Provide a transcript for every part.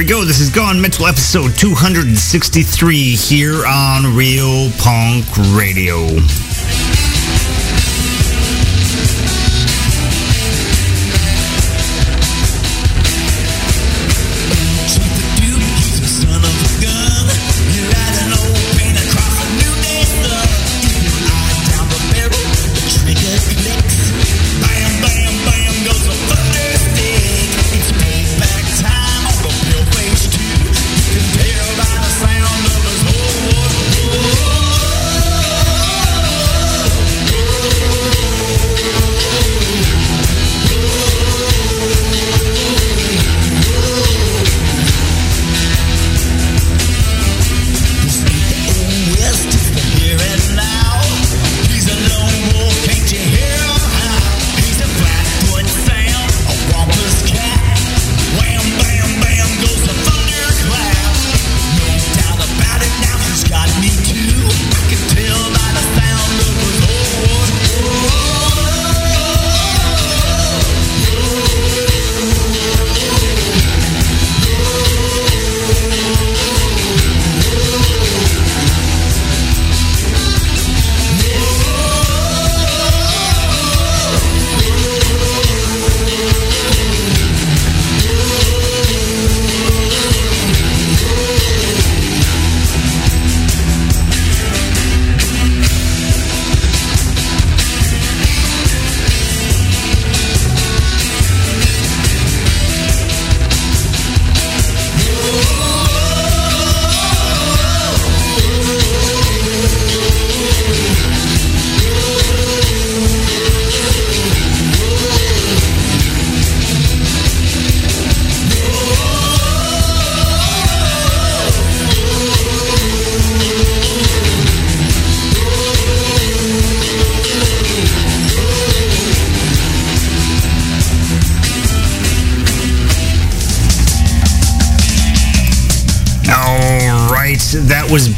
we go. This is Gone Mental episode 263 here on Real Punk Radio.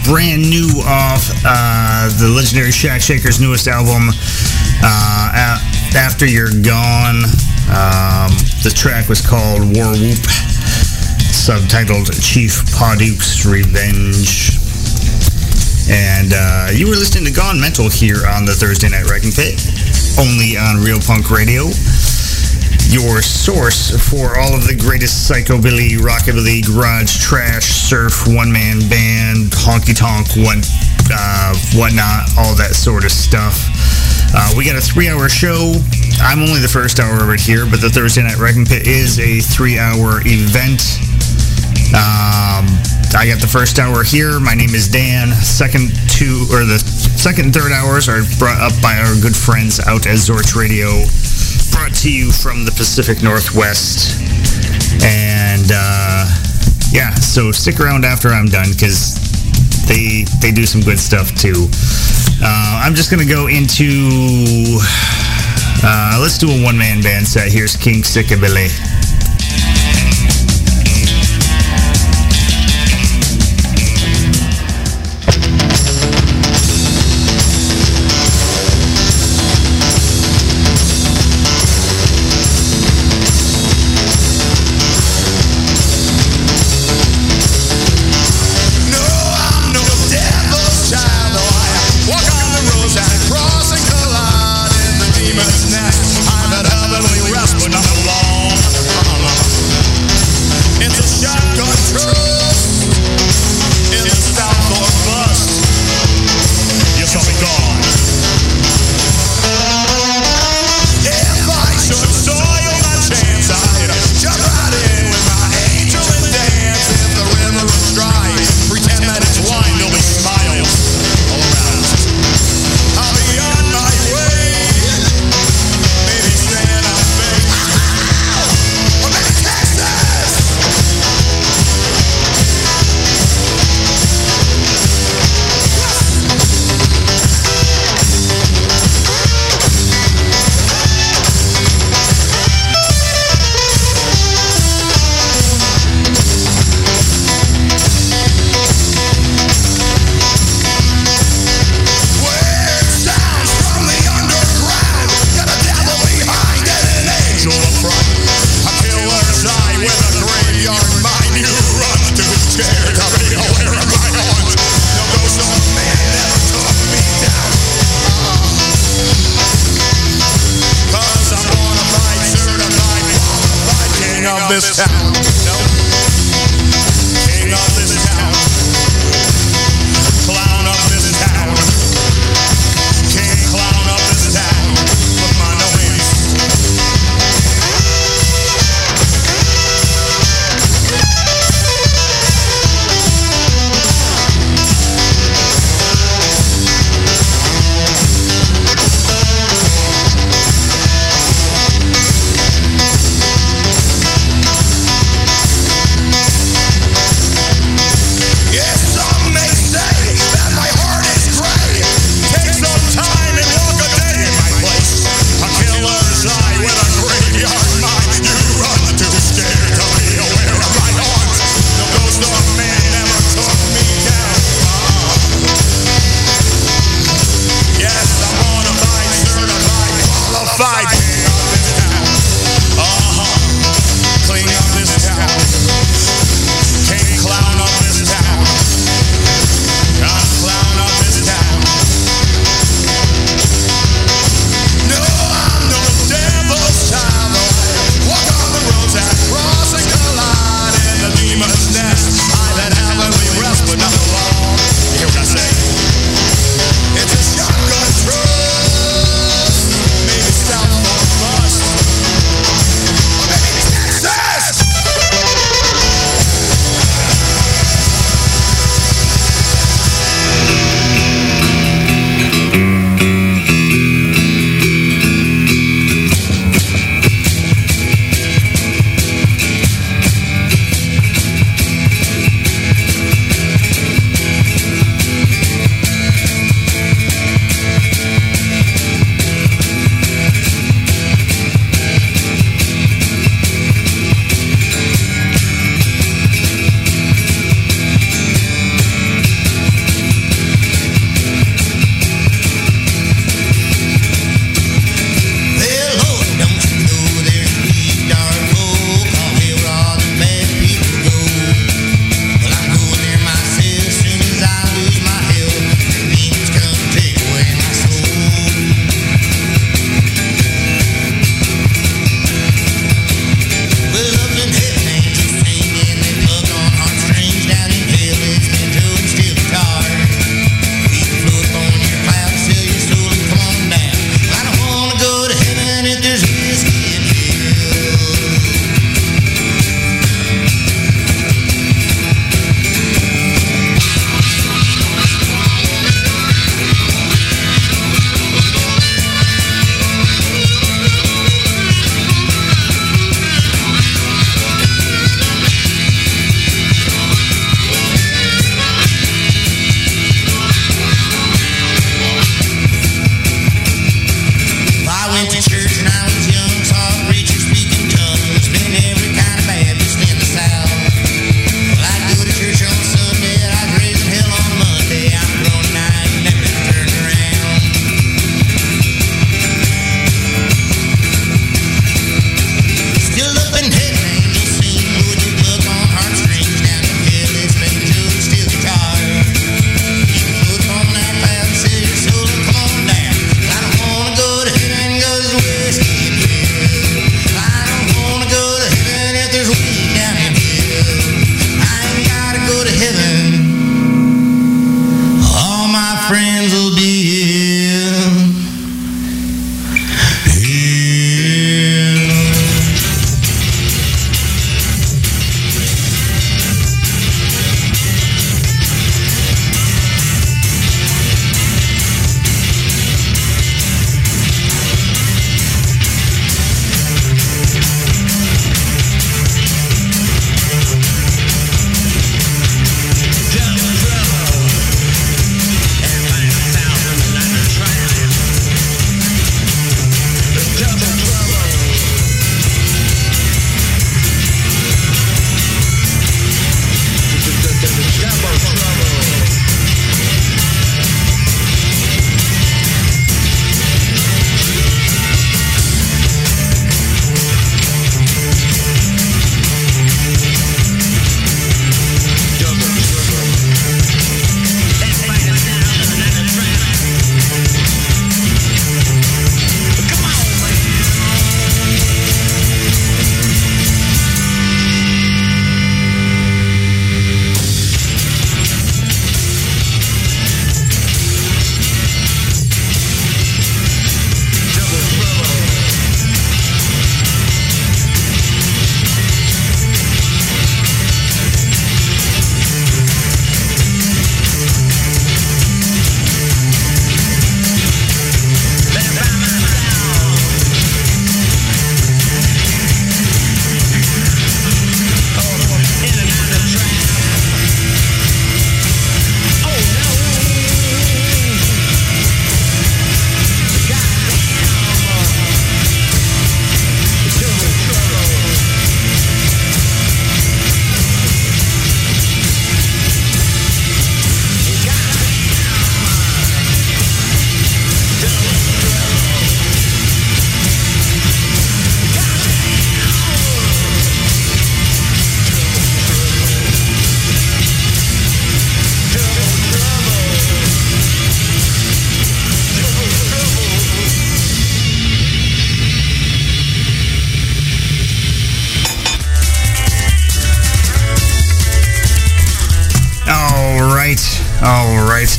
Brand new off uh, the legendary Shack Shaker's newest album, uh, After You're Gone. Um, the track was called War Whoop, subtitled Chief Paduke's Revenge. And uh, you were listening to Gone Mental here on the Thursday Night Wrecking Pit, only on Real Punk Radio your source for all of the greatest psychobilly, rockabilly, garage, trash, surf, one-man band, honky-tonk, one, uh, whatnot, all that sort of stuff. Uh, we got a three-hour show. I'm only the first hour over here, but the Thursday Night Wrecking Pit is a three-hour event. Um, I got the first hour here. My name is Dan. Second two, or the second and third hours are brought up by our good friends out at Zorch Radio brought to you from the Pacific Northwest. And uh, yeah, so stick around after I'm done because they they do some good stuff too. Uh, I'm just gonna go into. Uh, let's do a one man band set. Here's King Sickabilly.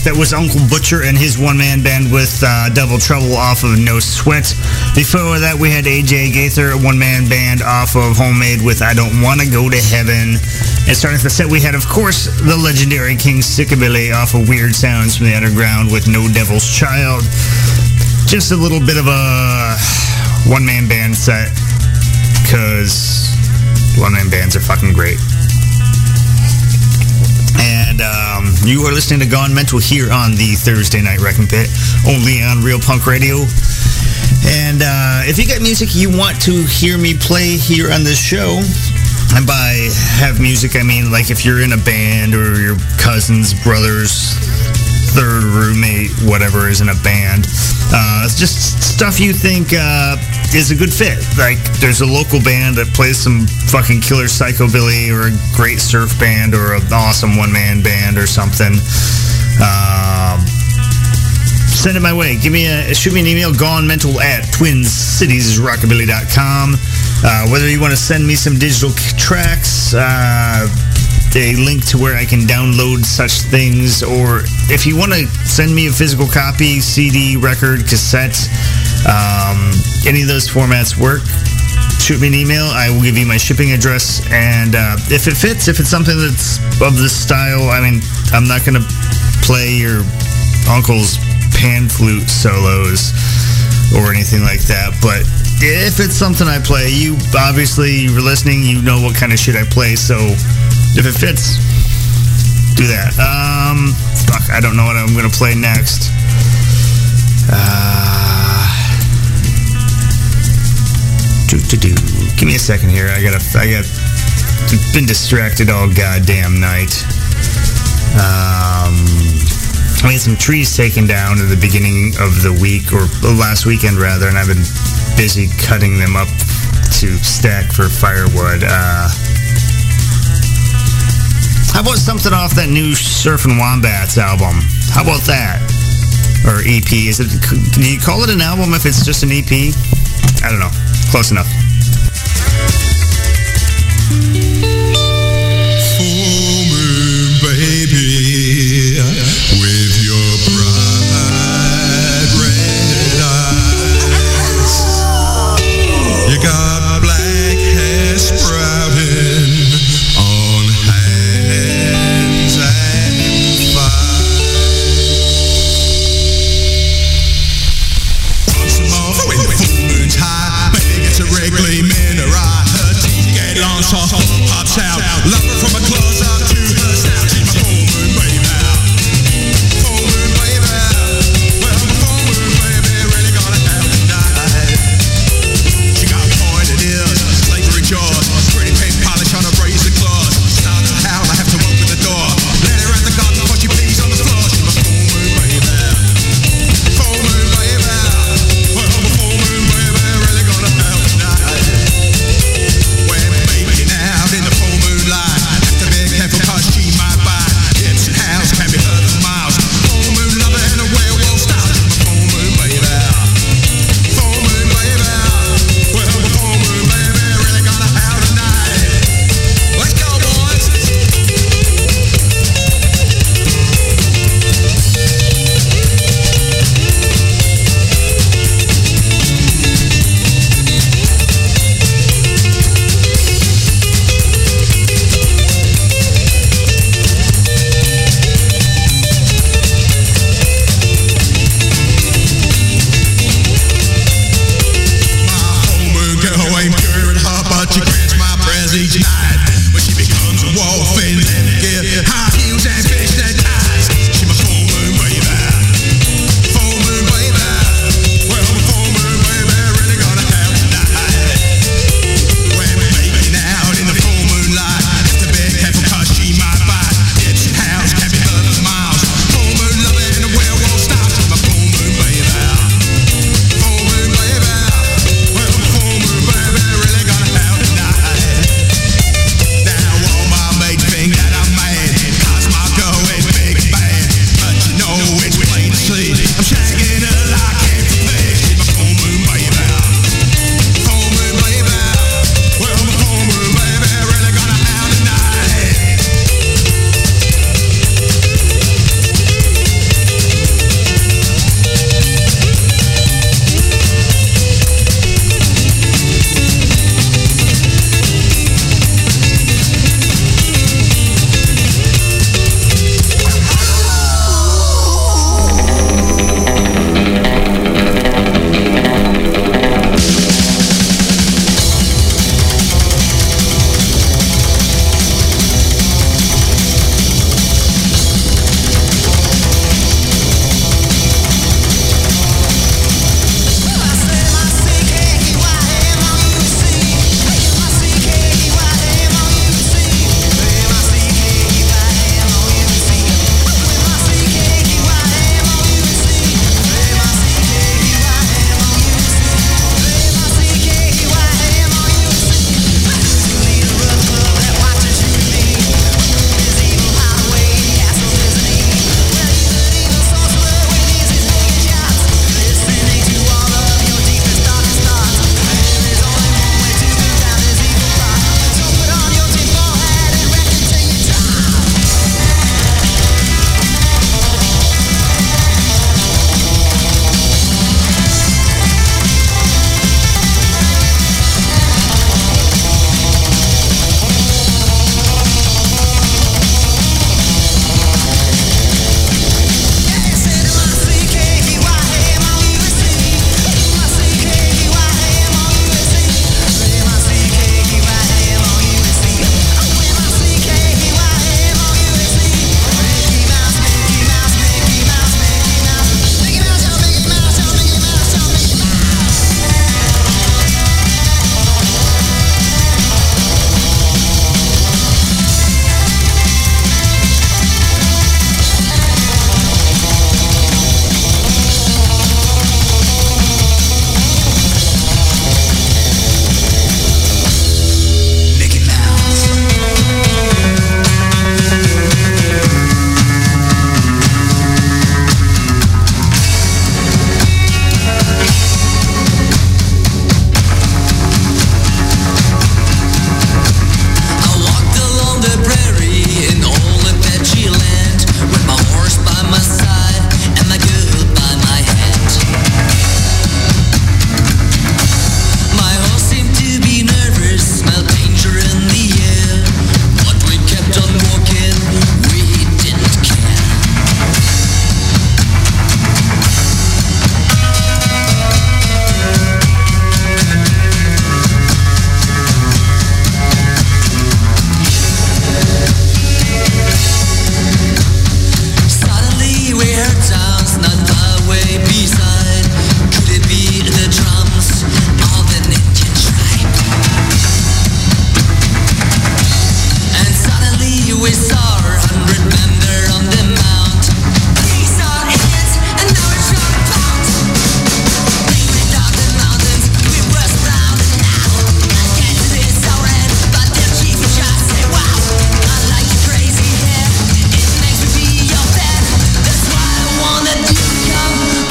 That was Uncle Butcher and his one-man band with uh, Double Trouble off of No Sweat. Before that, we had AJ Gaither, one-man band off of Homemade with I Don't Want to Go to Heaven. And starting the set, we had, of course, the legendary King Sickabilly off of Weird Sounds from the Underground with No Devil's Child. Just a little bit of a one-man band set because one-man bands are fucking great. And um, you are listening to Gone Mental here on the Thursday Night Wrecking Pit, only on Real Punk Radio. And uh, if you got music you want to hear me play here on this show, and by have music, I mean like if you're in a band or your cousin's brother's third roommate, whatever, is in a band. Uh, it's just stuff you think uh, is a good fit. Like there's a local band that plays some fucking killer psychobilly, or a great surf band, or an awesome one man band, or something. Um, send it my way. Give me a shoot me an email, gonemental at twincitiesrockabilly.com. Uh, whether you want to send me some digital tracks, uh, a link to where I can download such things, or if you want to send me a physical copy, CD, record, cassette, um, any of those formats work. Shoot me an email. I will give you my shipping address, and uh, if it fits, if it's something that's of this style, I mean, I'm not going to play your uncle's pan flute solos or anything like that, but if it's something I play, you obviously you're listening, you know what kind of shit I play, so if it fits, do that. Um, fuck, I don't know what I'm gonna play next. Uh, do do do. Give me a second here. I gotta. I got. Been distracted all goddamn night. Um, I had some trees taken down at the beginning of the week, or last weekend rather, and I've been busy cutting them up to stack for firewood. Uh, how about something off that new Surfing Wombats album? How about that? Or EP? Is it? Do you call it an album if it's just an EP? I don't know. Close enough. wall fence. Yeah, high heels and bitch that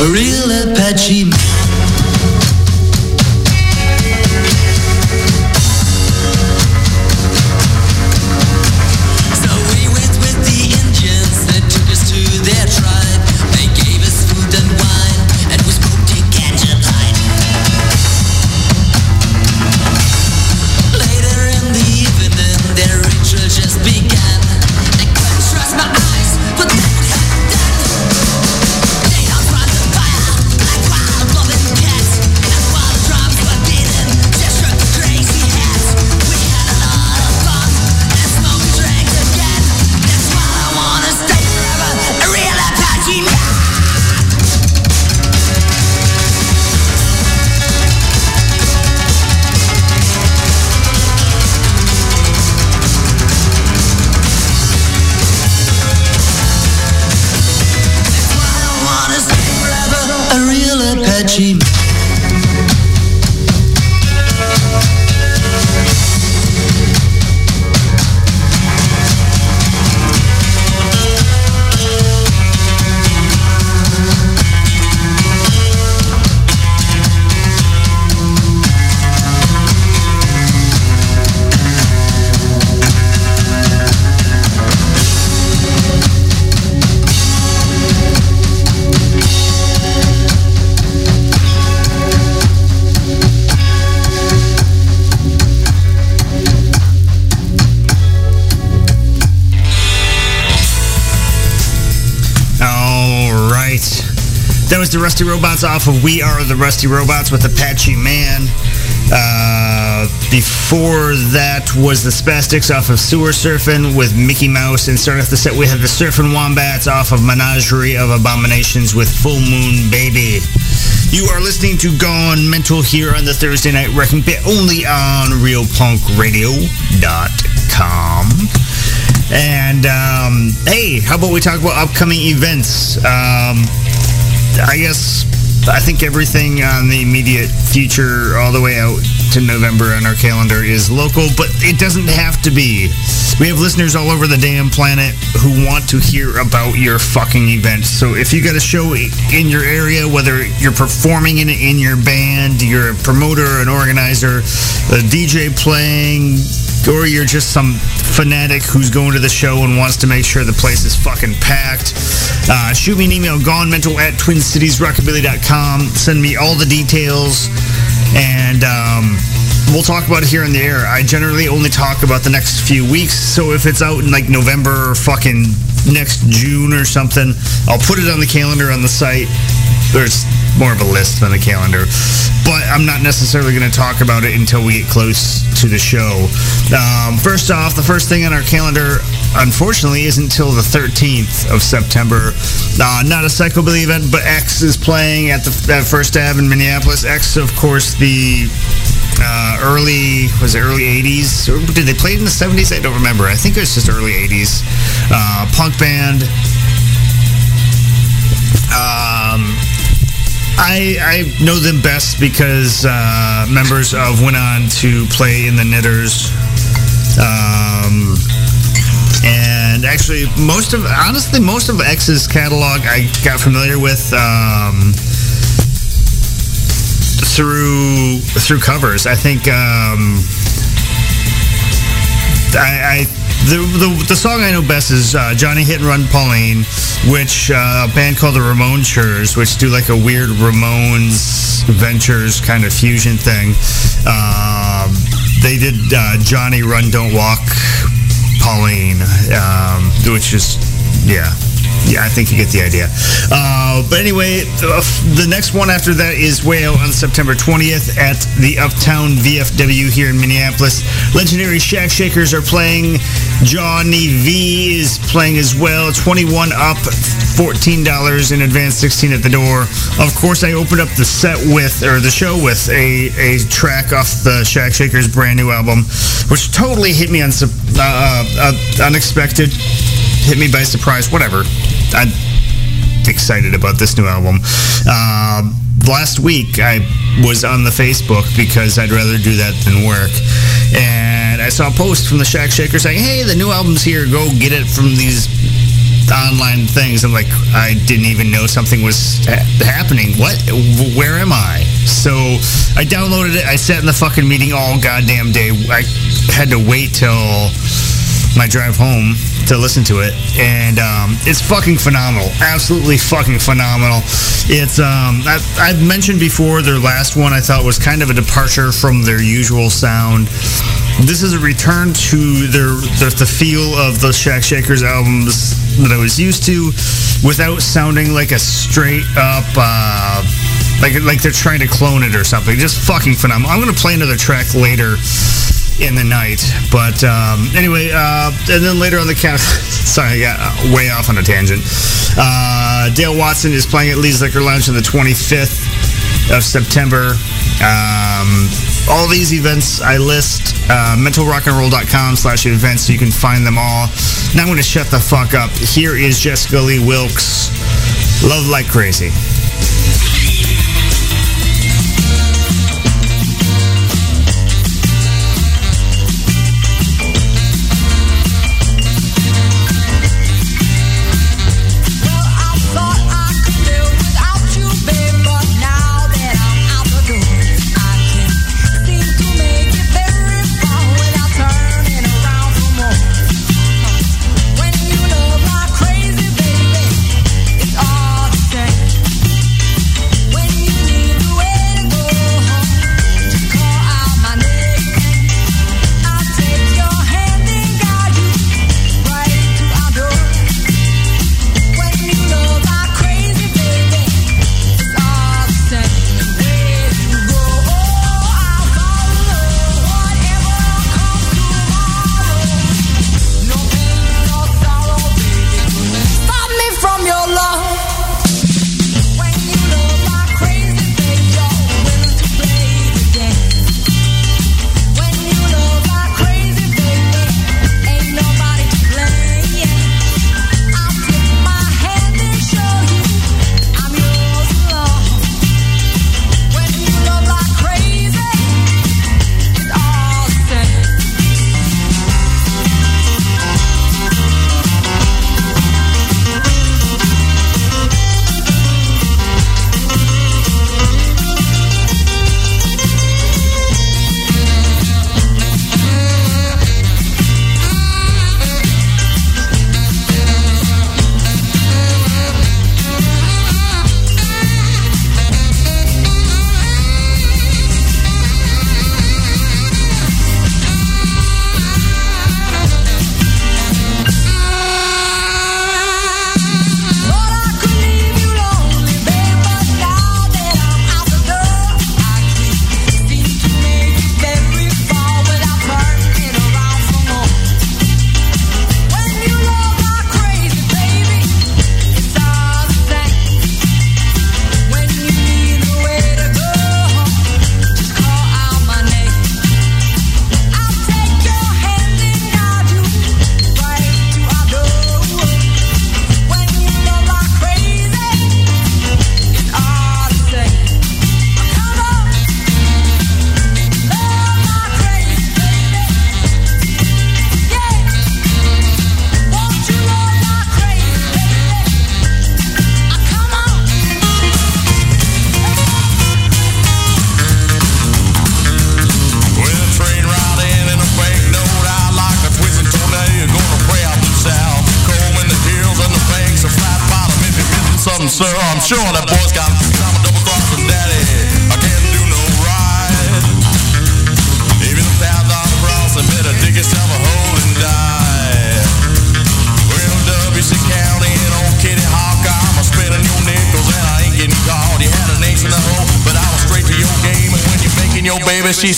a real Apache man. The Rusty Robots off of We Are the Rusty Robots with Apache Man. Uh, before that was the Spastics off of Sewer Surfing with Mickey Mouse. And starting off the set, we had the Surfing Wombats off of Menagerie of Abominations with Full Moon Baby. You are listening to Gone Mental here on the Thursday Night Wrecking Pit, only on RealPunkRadio.com. And um, hey, how about we talk about upcoming events? Um, I guess I think everything on the immediate future, all the way out to November on our calendar, is local, but it doesn't have to be. We have listeners all over the damn planet who want to hear about your fucking event. So if you got a show in your area, whether you're performing in in your band, you're a promoter, an organizer, a DJ playing, or you're just some fanatic who's going to the show and wants to make sure the place is fucking packed, uh, shoot me an email, gonemental at twincitiesrockabilly.com. Send me all the details, and um, we'll talk about it here in the air. I generally only talk about the next few weeks, so if it's out in like November or fucking next June or something, I'll put it on the calendar on the site. There's more of a list than a calendar, but I'm not necessarily going to talk about it until we get close to the show. Um, first off, the first thing on our calendar, unfortunately, isn't until the 13th of September. Uh, not a Psychobilly event, but X is playing at the at First Ave in Minneapolis. X, of course, the uh, early was it early 80s did they play in the 70s i don't remember i think it was just early 80s uh, punk band um, I, I know them best because uh, members of went on to play in the Knitters. Um, and actually, most of honestly, most of X's catalog I got familiar with um, through through covers. I think um, I, I the, the the song I know best is uh, Johnny Hit and Run Pauline, which uh, a band called the Ramonetures, which do like a weird Ramones Ventures kind of fusion thing. Um, they did uh, Johnny Run Don't Walk Pauline, um, which is yeah. Yeah, I think you get the idea. Uh, but anyway, the, the next one after that is Whale on September 20th at the Uptown VFW here in Minneapolis. Legendary Shack Shakers are playing. Johnny V is playing as well. 21 up, $14 in advance, 16 at the door. Of course, I opened up the set with, or the show with, a, a track off the Shack Shakers brand new album, which totally hit me on uh, uh, unexpected hit me by surprise. Whatever. I'm excited about this new album. Uh, last week I was on the Facebook because I'd rather do that than work. And I saw a post from the Shack Shaker saying, hey, the new album's here. Go get it from these online things. I'm like, I didn't even know something was ha- happening. What? Where am I? So I downloaded it. I sat in the fucking meeting all goddamn day. I had to wait till my drive home to listen to it, and um, it's fucking phenomenal. Absolutely fucking phenomenal. It's um, I've, I've mentioned before their last one I thought was kind of a departure from their usual sound. This is a return to their, their the feel of the Shack Shakers albums that I was used to, without sounding like a straight up. Uh, like, like they're trying to clone it or something. Just fucking phenomenal. I'm gonna play another track later in the night. But um, anyway, uh, and then later on the count. sorry, I got uh, way off on a tangent. Uh, Dale Watson is playing at Lee's Liquor Lounge on the 25th of September. Um, all these events I list, uh, mentalrockandroll.com slash events. So you can find them all. Now I'm going to shut the fuck up. Here is Jessica Lee Wilkes, Love Like Crazy.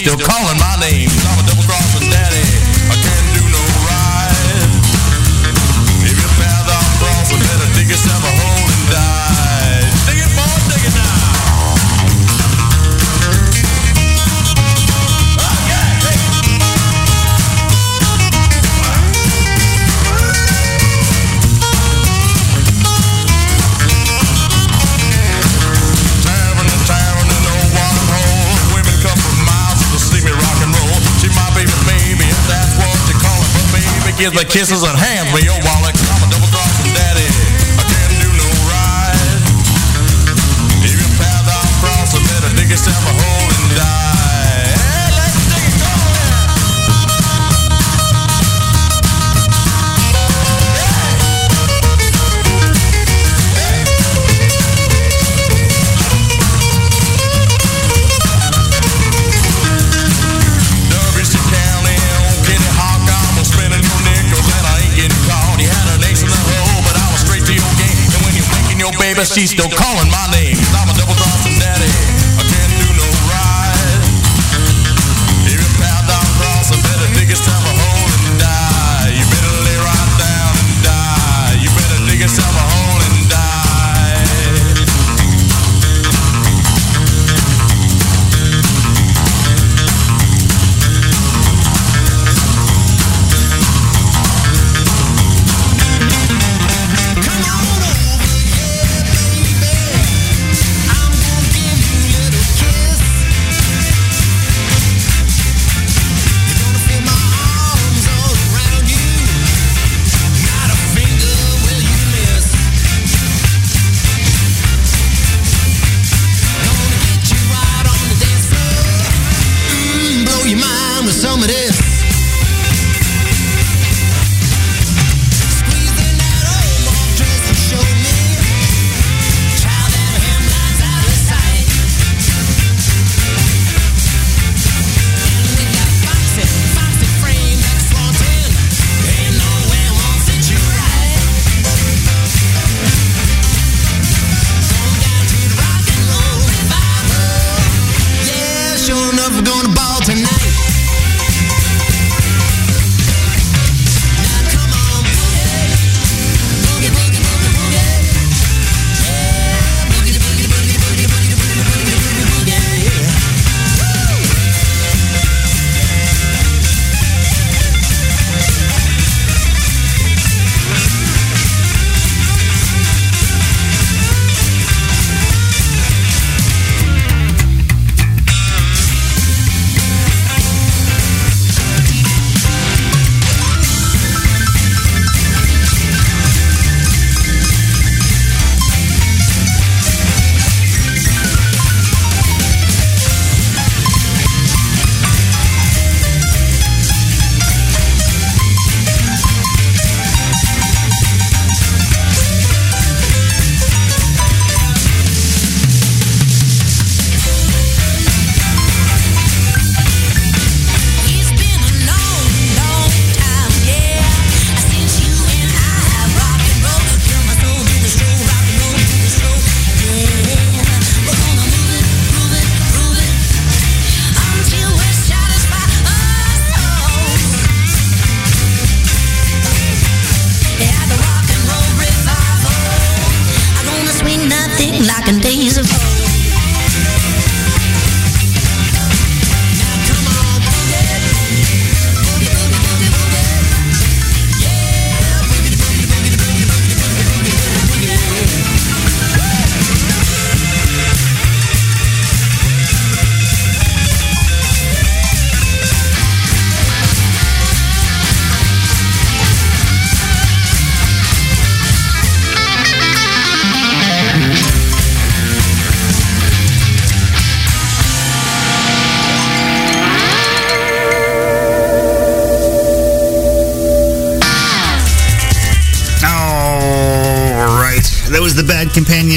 Still, still, calling. kisses on hand. She's still calling my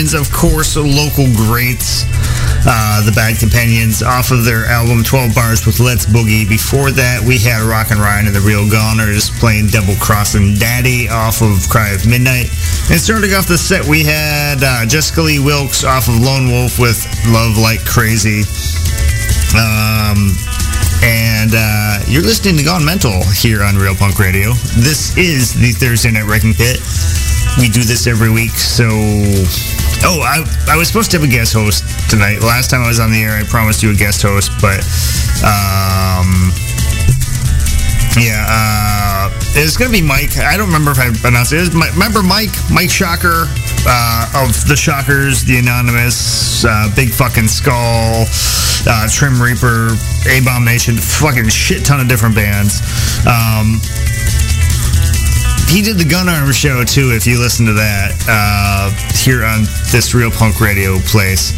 Companions, of course, local greats. Uh, the Bad Companions off of their album 12 Bars with Let's Boogie. Before that, we had Rockin' Ryan and the Real Goners playing Double Crossin' Daddy off of Cry of Midnight. And starting off the set, we had uh, Jessica Lee Wilkes off of Lone Wolf with Love Like Crazy. Um, and uh, you're listening to Gone Mental here on Real Punk Radio. This is the Thursday Night Wrecking Pit. We do this every week, so. Oh, I, I was supposed to have a guest host tonight. Last time I was on the air, I promised you a guest host, but. Um, yeah, uh, it's to be Mike. I don't remember if I announced it. it Mi- remember Mike? Mike Shocker uh, of the Shockers, the Anonymous, uh, Big Fucking Skull, uh, Trim Reaper, A Bomb Nation, fucking shit ton of different bands. Um, he did the Gun Armor show too. If you listen to that uh, here on this Real Punk Radio place,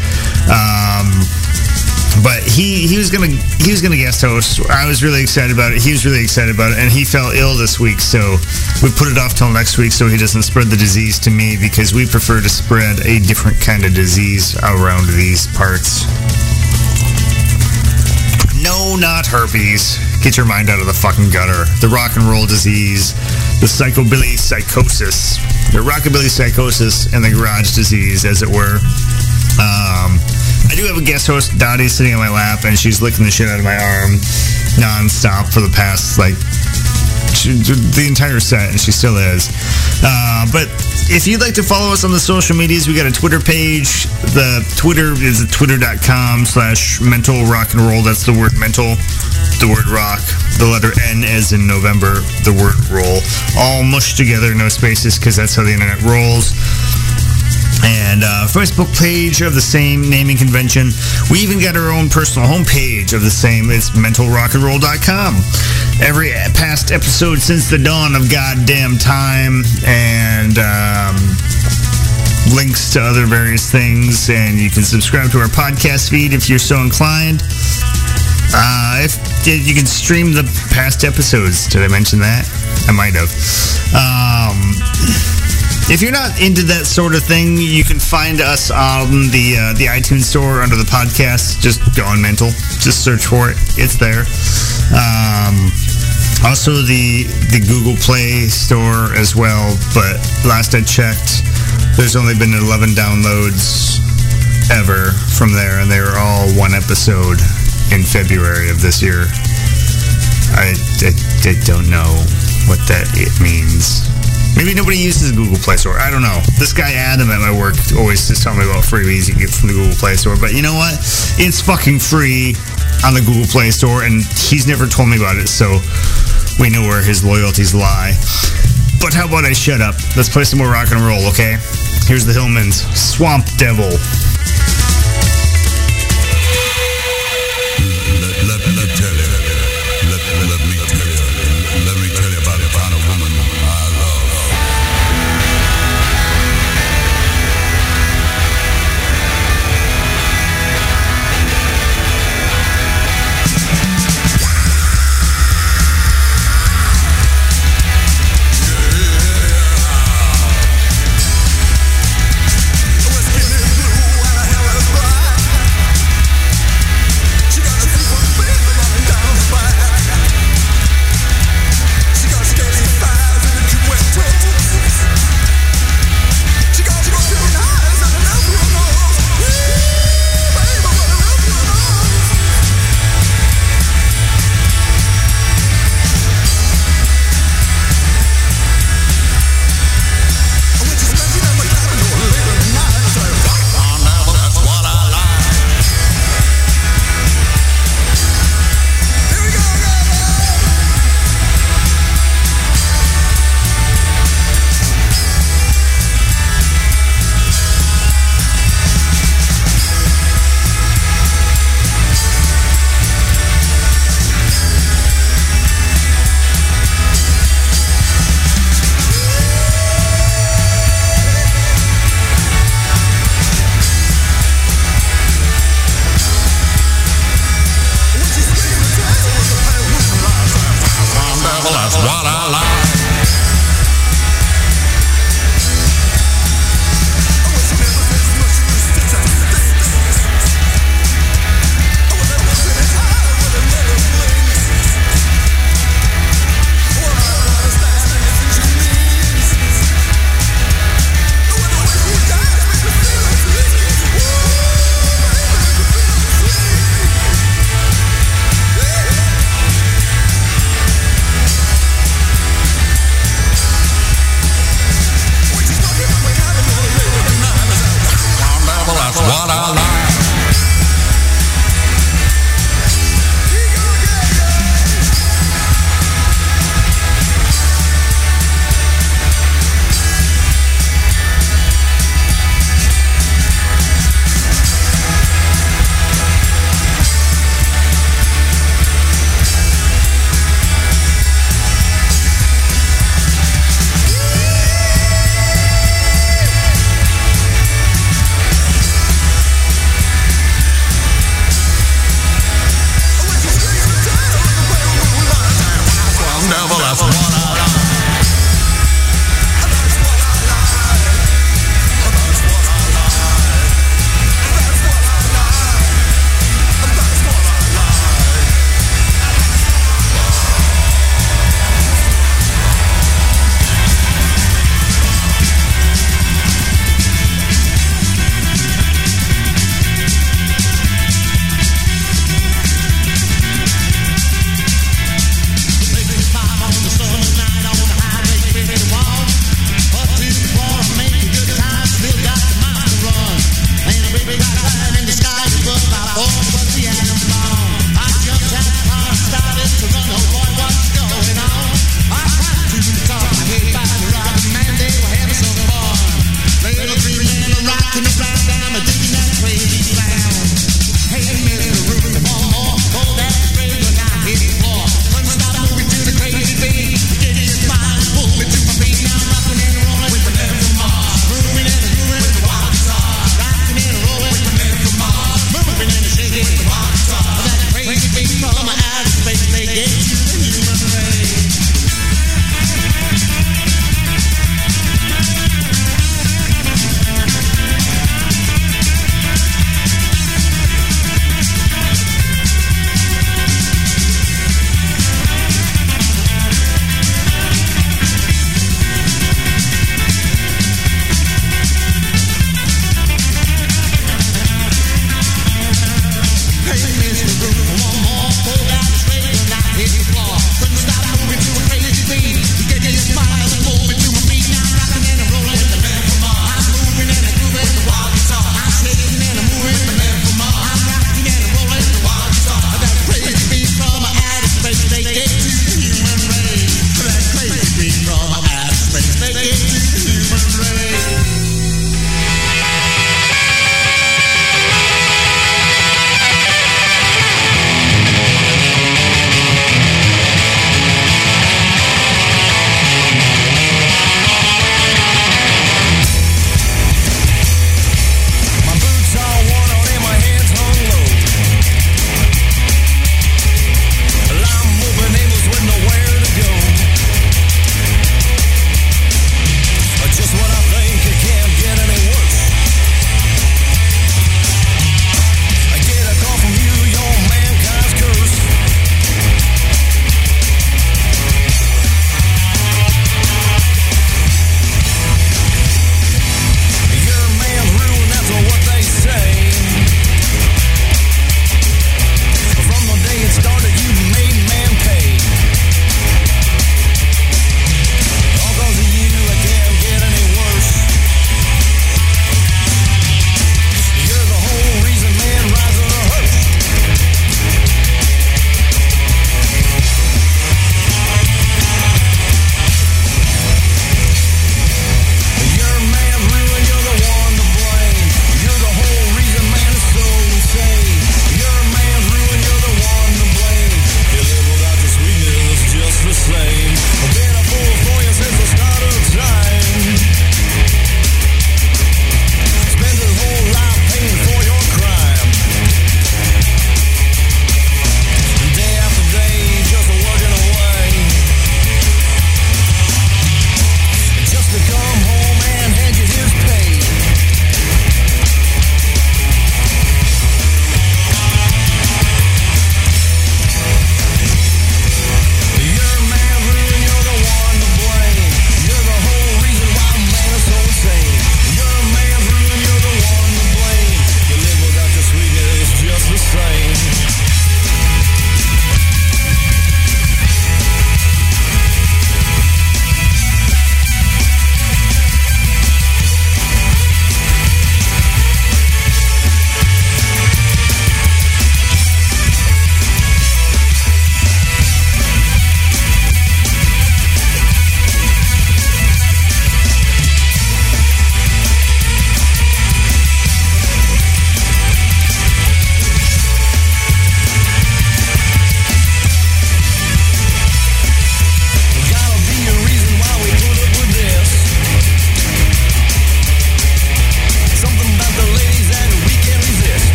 um, but he he was gonna he was gonna guest host. I was really excited about it. He was really excited about it, and he fell ill this week, so we put it off till next week so he doesn't spread the disease to me because we prefer to spread a different kind of disease around these parts. No, not herpes. Get your mind out of the fucking gutter. The rock and roll disease, the psychobilly psychosis, the rockabilly psychosis, and the garage disease, as it were. Um, I do have a guest host, Dottie, sitting on my lap, and she's licking the shit out of my arm nonstop for the past like she, the entire set, and she still is. Uh, but if you'd like to follow us on the social medias, we got a Twitter page. The Twitter is twitter.com slash mental rock and roll. That's the word mental, the word rock, the letter N as in November, the word roll. All mushed together, no spaces, because that's how the internet rolls and uh, Facebook page of the same naming convention. We even got our own personal homepage of the same. It's mentalrockandroll.com. Every past episode since the dawn of goddamn time and um, links to other various things. And you can subscribe to our podcast feed if you're so inclined. Uh, if you can stream the past episodes, did I mention that? I might have. Um, if you're not into that sort of thing, you can find us on the uh, the iTunes store under the podcast. Just Gone Mental. Just search for it. It's there. Um, also the the Google Play store as well. But last I checked, there's only been 11 downloads ever from there, and they were all one episode in February of this year. I, I, I don't know what that it means. Maybe nobody uses Google Play Store. I don't know. This guy Adam at my work always just telling me about freebies you get from the Google Play Store. But you know what? It's fucking free on the Google Play Store, and he's never told me about it, so we know where his loyalties lie. But how about I shut up? Let's play some more rock and roll, okay? Here's the Hillmans, Swamp Devil.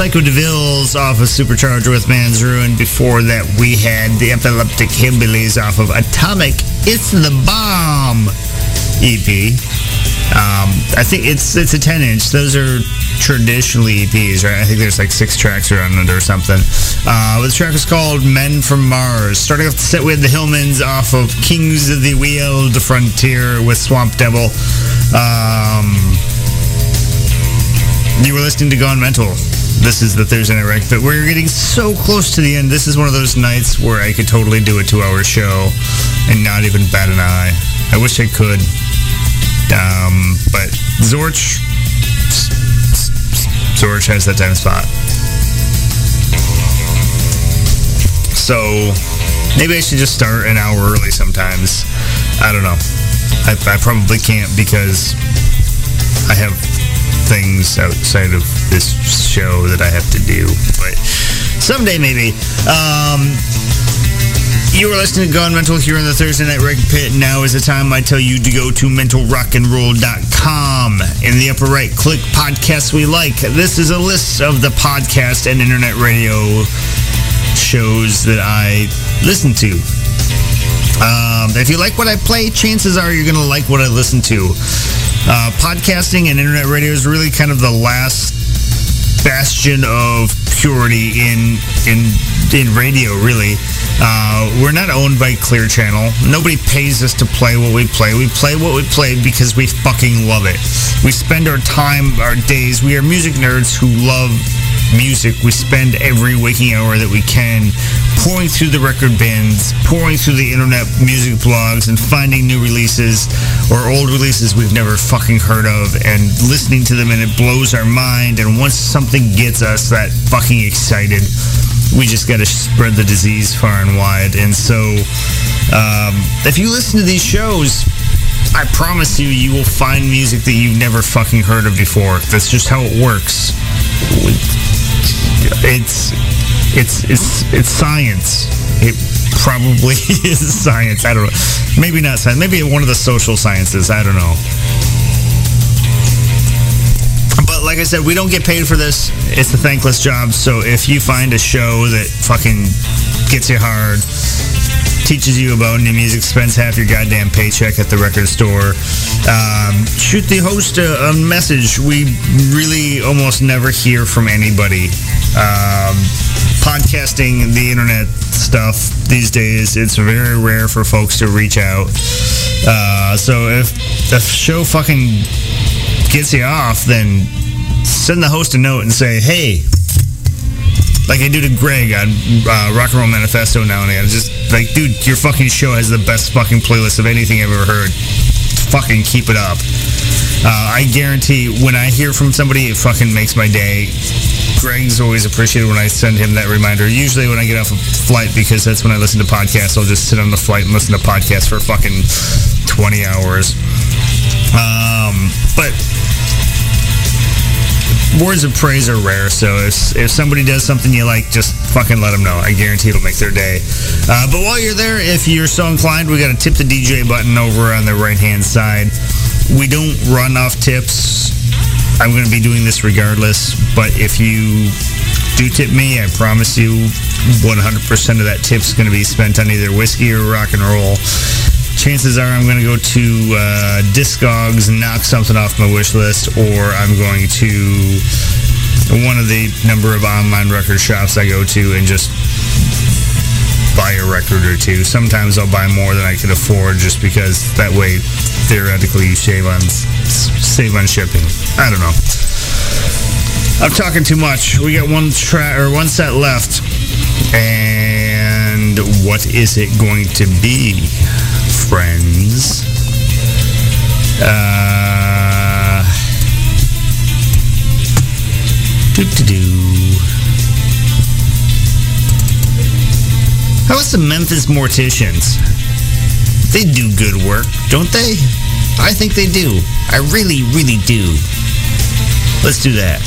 Psycho DeVilles off of Supercharger with Man's Ruin. Before that, we had the Epileptic Hillbillies off of Atomic It's the Bomb EP. Um, I think it's it's a 10 inch. Those are traditionally EPs, right? I think there's like six tracks around it or something. Uh, the track is called Men from Mars. Starting off the set with the Hillmans off of Kings of the Wheel, The Frontier with Swamp Devil. Um, you were listening to Gone Mental. This is the Thursday Night Rec, but we're getting so close to the end. This is one of those nights where I could totally do a two-hour show and not even bat an eye. I wish I could. Um, but Zorch, Zorch has that time spot. So maybe I should just start an hour early sometimes. I don't know. I, I probably can't because I have things outside of this show that I have to do. But someday maybe. Um, you are listening to Gone Mental here in the Thursday Night Reg Pit. Now is the time I tell you to go to mentalrockandroll.com. In the upper right, click Podcasts We Like. This is a list of the podcast and internet radio shows that I listen to. Um, if you like what I play, chances are you're going to like what I listen to. Uh, podcasting and internet radio is really kind of the last bastion of purity in in in radio. Really, uh, we're not owned by Clear Channel. Nobody pays us to play what we play. We play what we play because we fucking love it. We spend our time, our days. We are music nerds who love music. We spend every waking hour that we can poring through the record bins, poring through the internet music blogs, and finding new releases or old releases we've never fucking heard of and listening to them, and it blows our mind. And once something gets us that fucking excited, we just got to spread the disease far and wide. And so, um, if you listen to these shows, I promise you, you will find music that you've never fucking heard of before. That's just how it works. It's it's it's it's science. It probably is science. I don't know. Maybe not science. Maybe one of the social sciences. I don't know. But like I said, we don't get paid for this. It's a thankless job. So if you find a show that fucking gets you hard, teaches you about new music, spends half your goddamn paycheck at the record store, um, shoot the host a, a message. We really almost never hear from anybody. Um, podcasting, the internet stuff these days, it's very rare for folks to reach out. Uh, so if the show fucking gets you off, then send the host a note and say, hey, like I do to Greg on uh, Rock and Roll Manifesto now and again. Just like, dude, your fucking show has the best fucking playlist of anything I've ever heard. Fucking keep it up. Uh, I guarantee when I hear from somebody, it fucking makes my day. Greg's always appreciated when I send him that reminder. Usually when I get off a flight, because that's when I listen to podcasts, I'll just sit on the flight and listen to podcasts for fucking 20 hours. Um, but words of praise are rare, so if, if somebody does something you like, just fucking let them know. I guarantee it'll make their day. Uh, but while you're there, if you're so inclined, we got to tip the DJ button over on the right hand side. We don't run off tips. I'm going to be doing this regardless, but if you do tip me, I promise you 100% of that tip's going to be spent on either whiskey or rock and roll chances are I'm going to go to uh, Discogs, knock something off my wish list, or I'm going to one of the number of online record shops I go to and just buy a record or two. Sometimes I'll buy more than I can afford just because that way theoretically you save on save on shipping. I don't know. I'm talking too much. We got one track or one set left. And what is it going to be, friends? Uh, doo-doo-doo. How about some Memphis Morticians? They do good work, don't they? I think they do. I really, really do. Let's do that.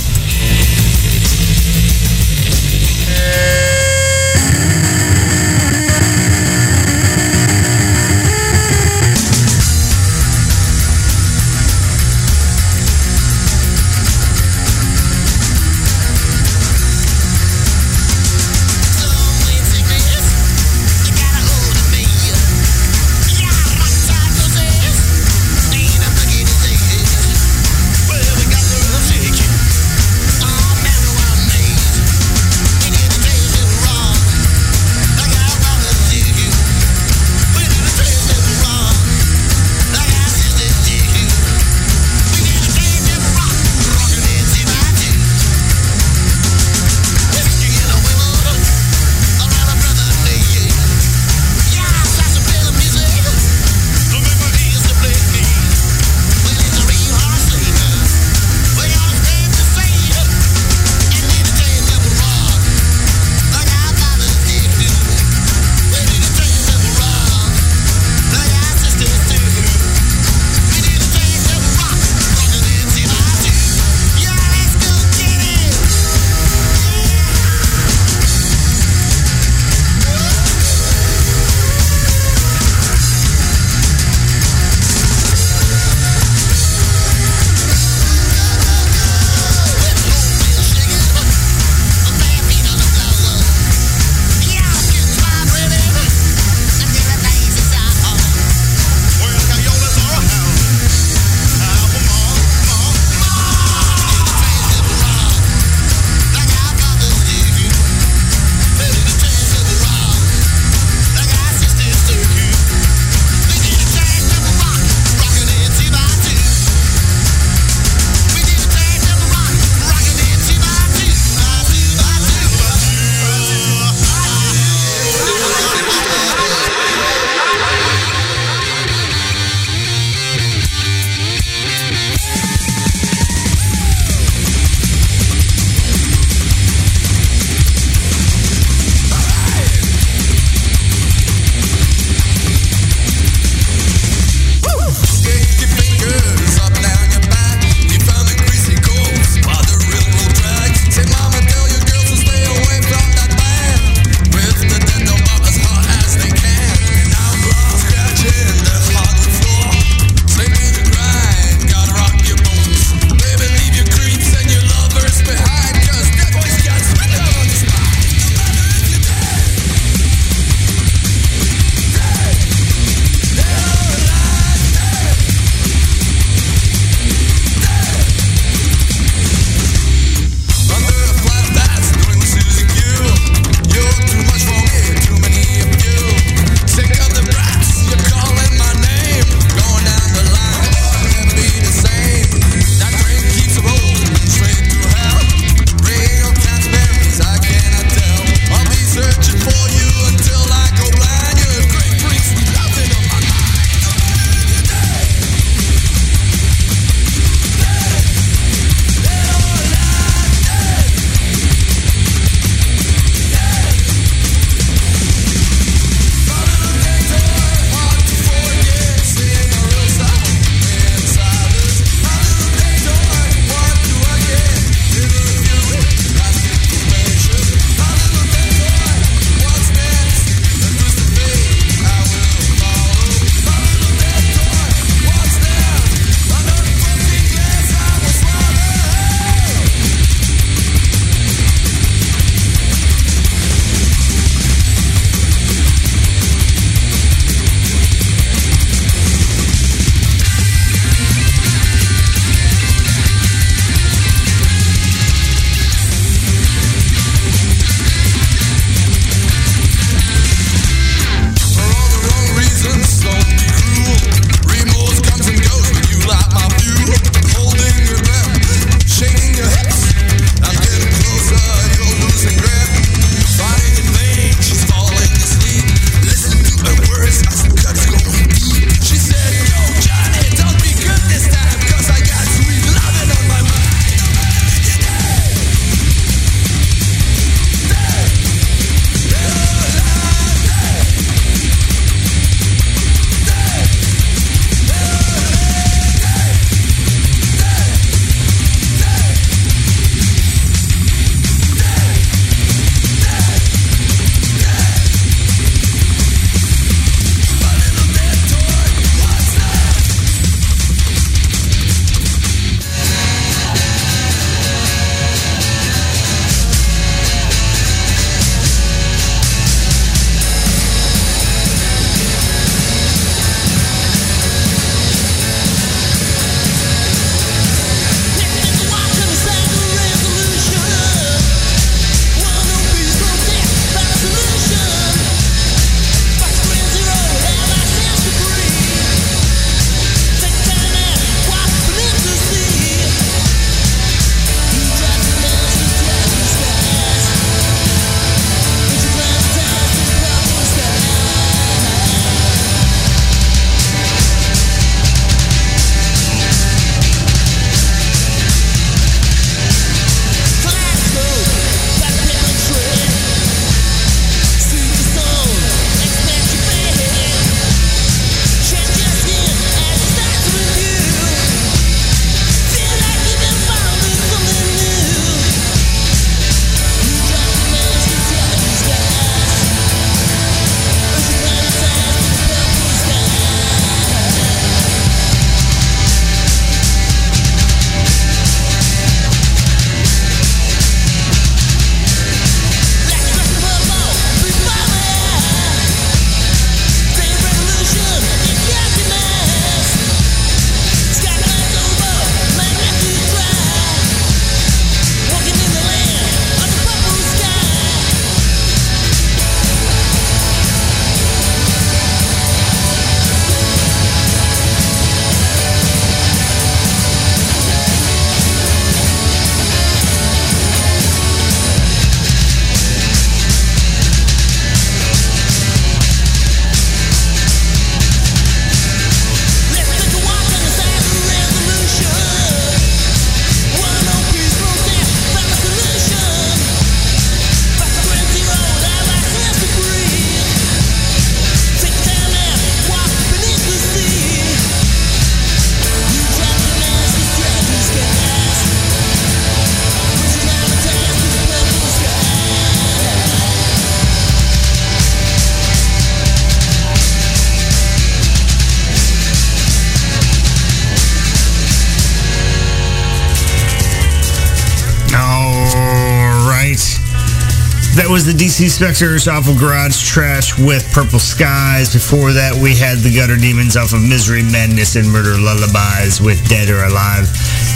DC Specters off of Garage Trash with Purple Skies. Before that, we had the Gutter Demons off of Misery, Madness, and Murder Lullabies with Dead or Alive.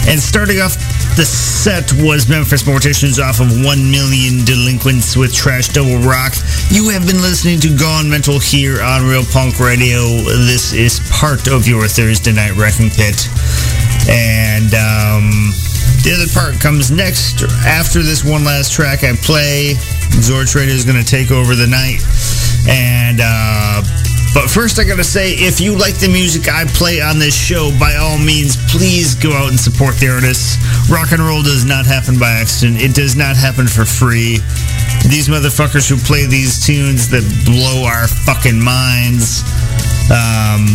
And starting off the set was Memphis Morticians off of 1 Million Delinquents with Trash Double Rock. You have been listening to Gone Mental here on Real Punk Radio. This is part of your Thursday Night Wrecking Pit. And, um, the other part comes next after this one last track I play. Zorch Radio is going to take over the night. And, uh, but first I got to say, if you like the music I play on this show, by all means, please go out and support the artists. Rock and roll does not happen by accident. It does not happen for free. These motherfuckers who play these tunes that blow our fucking minds, um,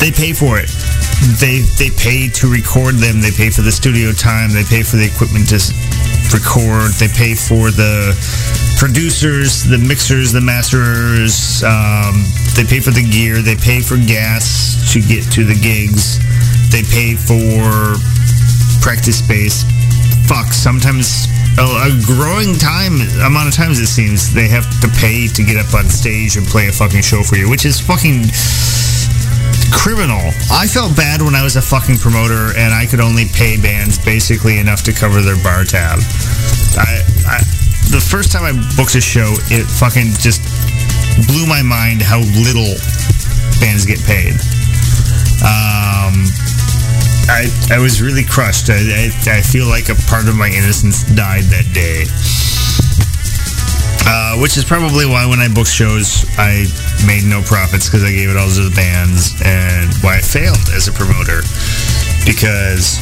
they pay for it they they pay to record them. They pay for the studio time. They pay for the equipment to record. They pay for the producers, the mixers, the masters. Um, they pay for the gear. They pay for gas to get to the gigs. They pay for practice space. Fuck. Sometimes a, growing time amount of times it seems they have to pay to get up on stage and play a fucking show for you, which is fucking criminal. I felt bad when I was a fucking promoter and I could only pay bands basically enough to cover their bar tab. I, I the first time I booked a show, it fucking just blew my mind how little bands get paid. Um, I I was really crushed. I, I I feel like a part of my innocence died that day. Uh, which is probably why when I booked shows, I made no profits because I gave it all to the bands, and why I failed as a promoter because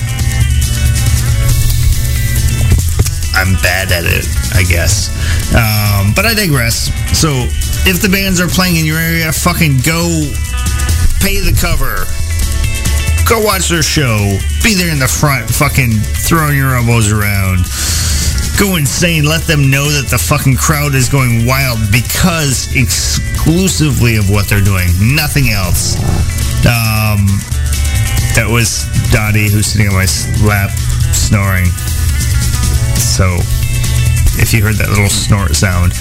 I'm bad at it, I guess. Um, but I digress. So if the bands are playing in your area, fucking go pay the cover. Go watch their show. Be there in the front, fucking throwing your elbows around. Go insane. Let them know that the fucking crowd is going wild because exclusively of what they're doing. Nothing else. Um, that was Dottie who's sitting on my lap snoring. So if you heard that little snort sound.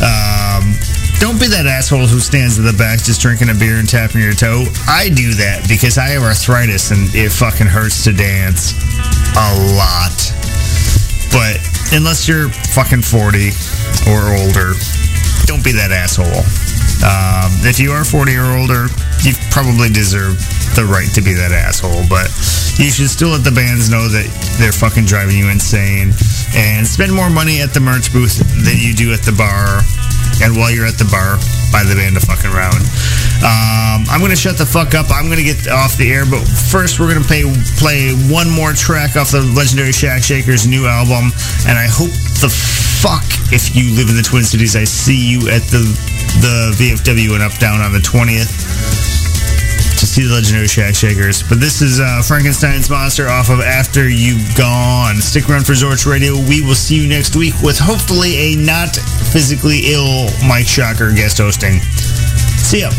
Um, don't be that asshole who stands in the back just drinking a beer and tapping your toe. I do that because I have arthritis and it fucking hurts to dance a lot. But unless you're fucking 40 or older, don't be that asshole. Um, if you are 40 or older, you probably deserve the right to be that asshole, but you should still let the bands know that they're fucking driving you insane and spend more money at the merch booth than you do at the bar. And while you're at the bar, buy the band a fucking round. Um, I'm gonna shut the fuck up. I'm gonna get off the air, but first we're gonna play play one more track off the legendary Shack Shakers new album. And I hope the fuck if you live in the Twin Cities, I see you at the the VFW and up down on the 20th to see the legendary Shack Shakers. But this is uh, Frankenstein's Monster off of After You've Gone. Stick around for Zorch Radio. We will see you next week with hopefully a not physically ill Mike Shocker guest hosting. See ya.